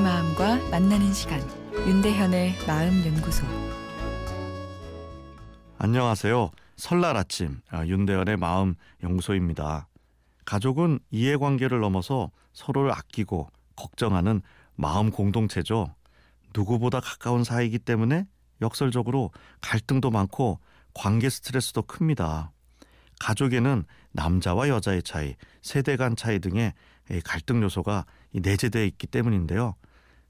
만나는 시간 윤대현의 마음 연구소 안녕하세요. 설날 아침 아, 윤대현의 마음 연구소입니다. 가족은 이해관계를 넘어서 서로를 아끼고 걱정하는 마음 공동체죠. 누구보다 가까운 사이이기 때문에 역설적으로 갈등도 많고 관계 스트레스도 큽니다. 가족에는 남자와 여자의 차이, 세대 간 차이 등의 갈등 요소가 내재되어 있기 때문인데요.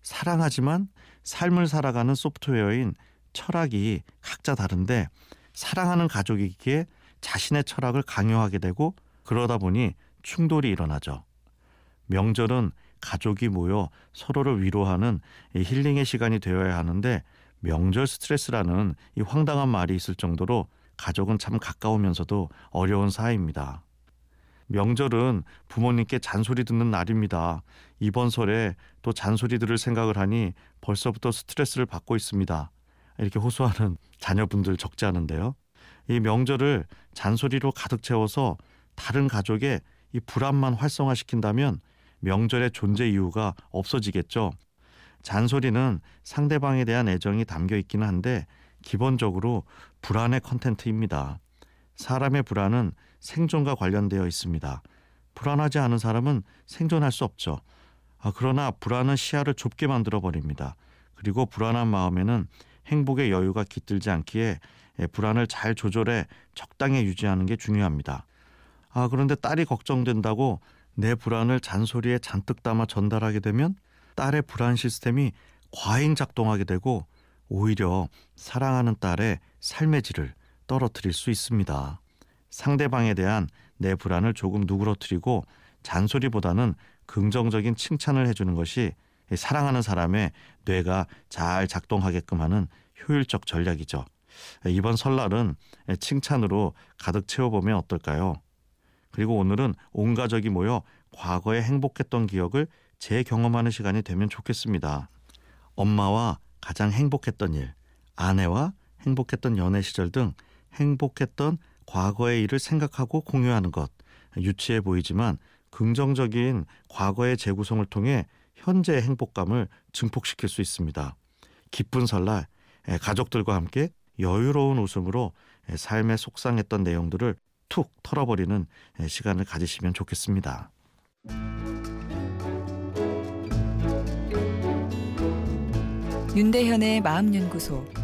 사랑하지만 삶을 살아가는 소프트웨어인 철학이 각자 다른데 사랑하는 가족이기에 자신의 철학을 강요하게 되고 그러다 보니 충돌이 일어나죠. 명절은 가족이 모여 서로를 위로하는 힐링의 시간이 되어야 하는데 명절 스트레스라는 이 황당한 말이 있을 정도로 가족은 참 가까우면서도 어려운 사이입니다. 명절은 부모님께 잔소리 듣는 날입니다. 이번 설에 또 잔소리 들을 생각을 하니 벌써부터 스트레스를 받고 있습니다. 이렇게 호소하는 자녀분들 적지 않은데요. 이 명절을 잔소리로 가득 채워서 다른 가족의 이 불안만 활성화시킨다면 명절의 존재 이유가 없어지겠죠. 잔소리는 상대방에 대한 애정이 담겨 있기는 한데 기본적으로 불안의 컨텐트입니다. 사람의 불안은 생존과 관련되어 있습니다. 불안하지 않은 사람은 생존할 수 없죠. 아, 그러나 불안은 시야를 좁게 만들어 버립니다. 그리고 불안한 마음에는 행복의 여유가 깃들지 않기에 예, 불안을 잘 조절해 적당히 유지하는 게 중요합니다. 아, 그런데 딸이 걱정된다고 내 불안을 잔소리에 잔뜩 담아 전달하게 되면 딸의 불안 시스템이 과잉 작동하게 되고 오히려 사랑하는 딸의 삶의 질을 떨어뜨릴 수 있습니다. 상대방에 대한 내 불안을 조금 누그러뜨리고 잔소리보다는 긍정적인 칭찬을 해주는 것이 사랑하는 사람의 뇌가 잘 작동하게끔 하는 효율적 전략이죠. 이번 설날은 칭찬으로 가득 채워보면 어떨까요? 그리고 오늘은 온 가족이 모여 과거에 행복했던 기억을 재경험하는 시간이 되면 좋겠습니다. 엄마와 가장 행복했던 일, 아내와 행복했던 연애 시절 등 행복했던 과거의 일을 생각하고 공유하는 것. 유치해 보이지만 긍정적인 과거의 재구성을 통해 현재의 행복감을 증폭시킬 수 있습니다. 기쁜 설날, 가족들과 함께 여유로운 웃음으로 삶에 속상했던 내용들을 툭 털어버리는 시간을 가지시면 좋겠습니다. 윤대현의 마음연구소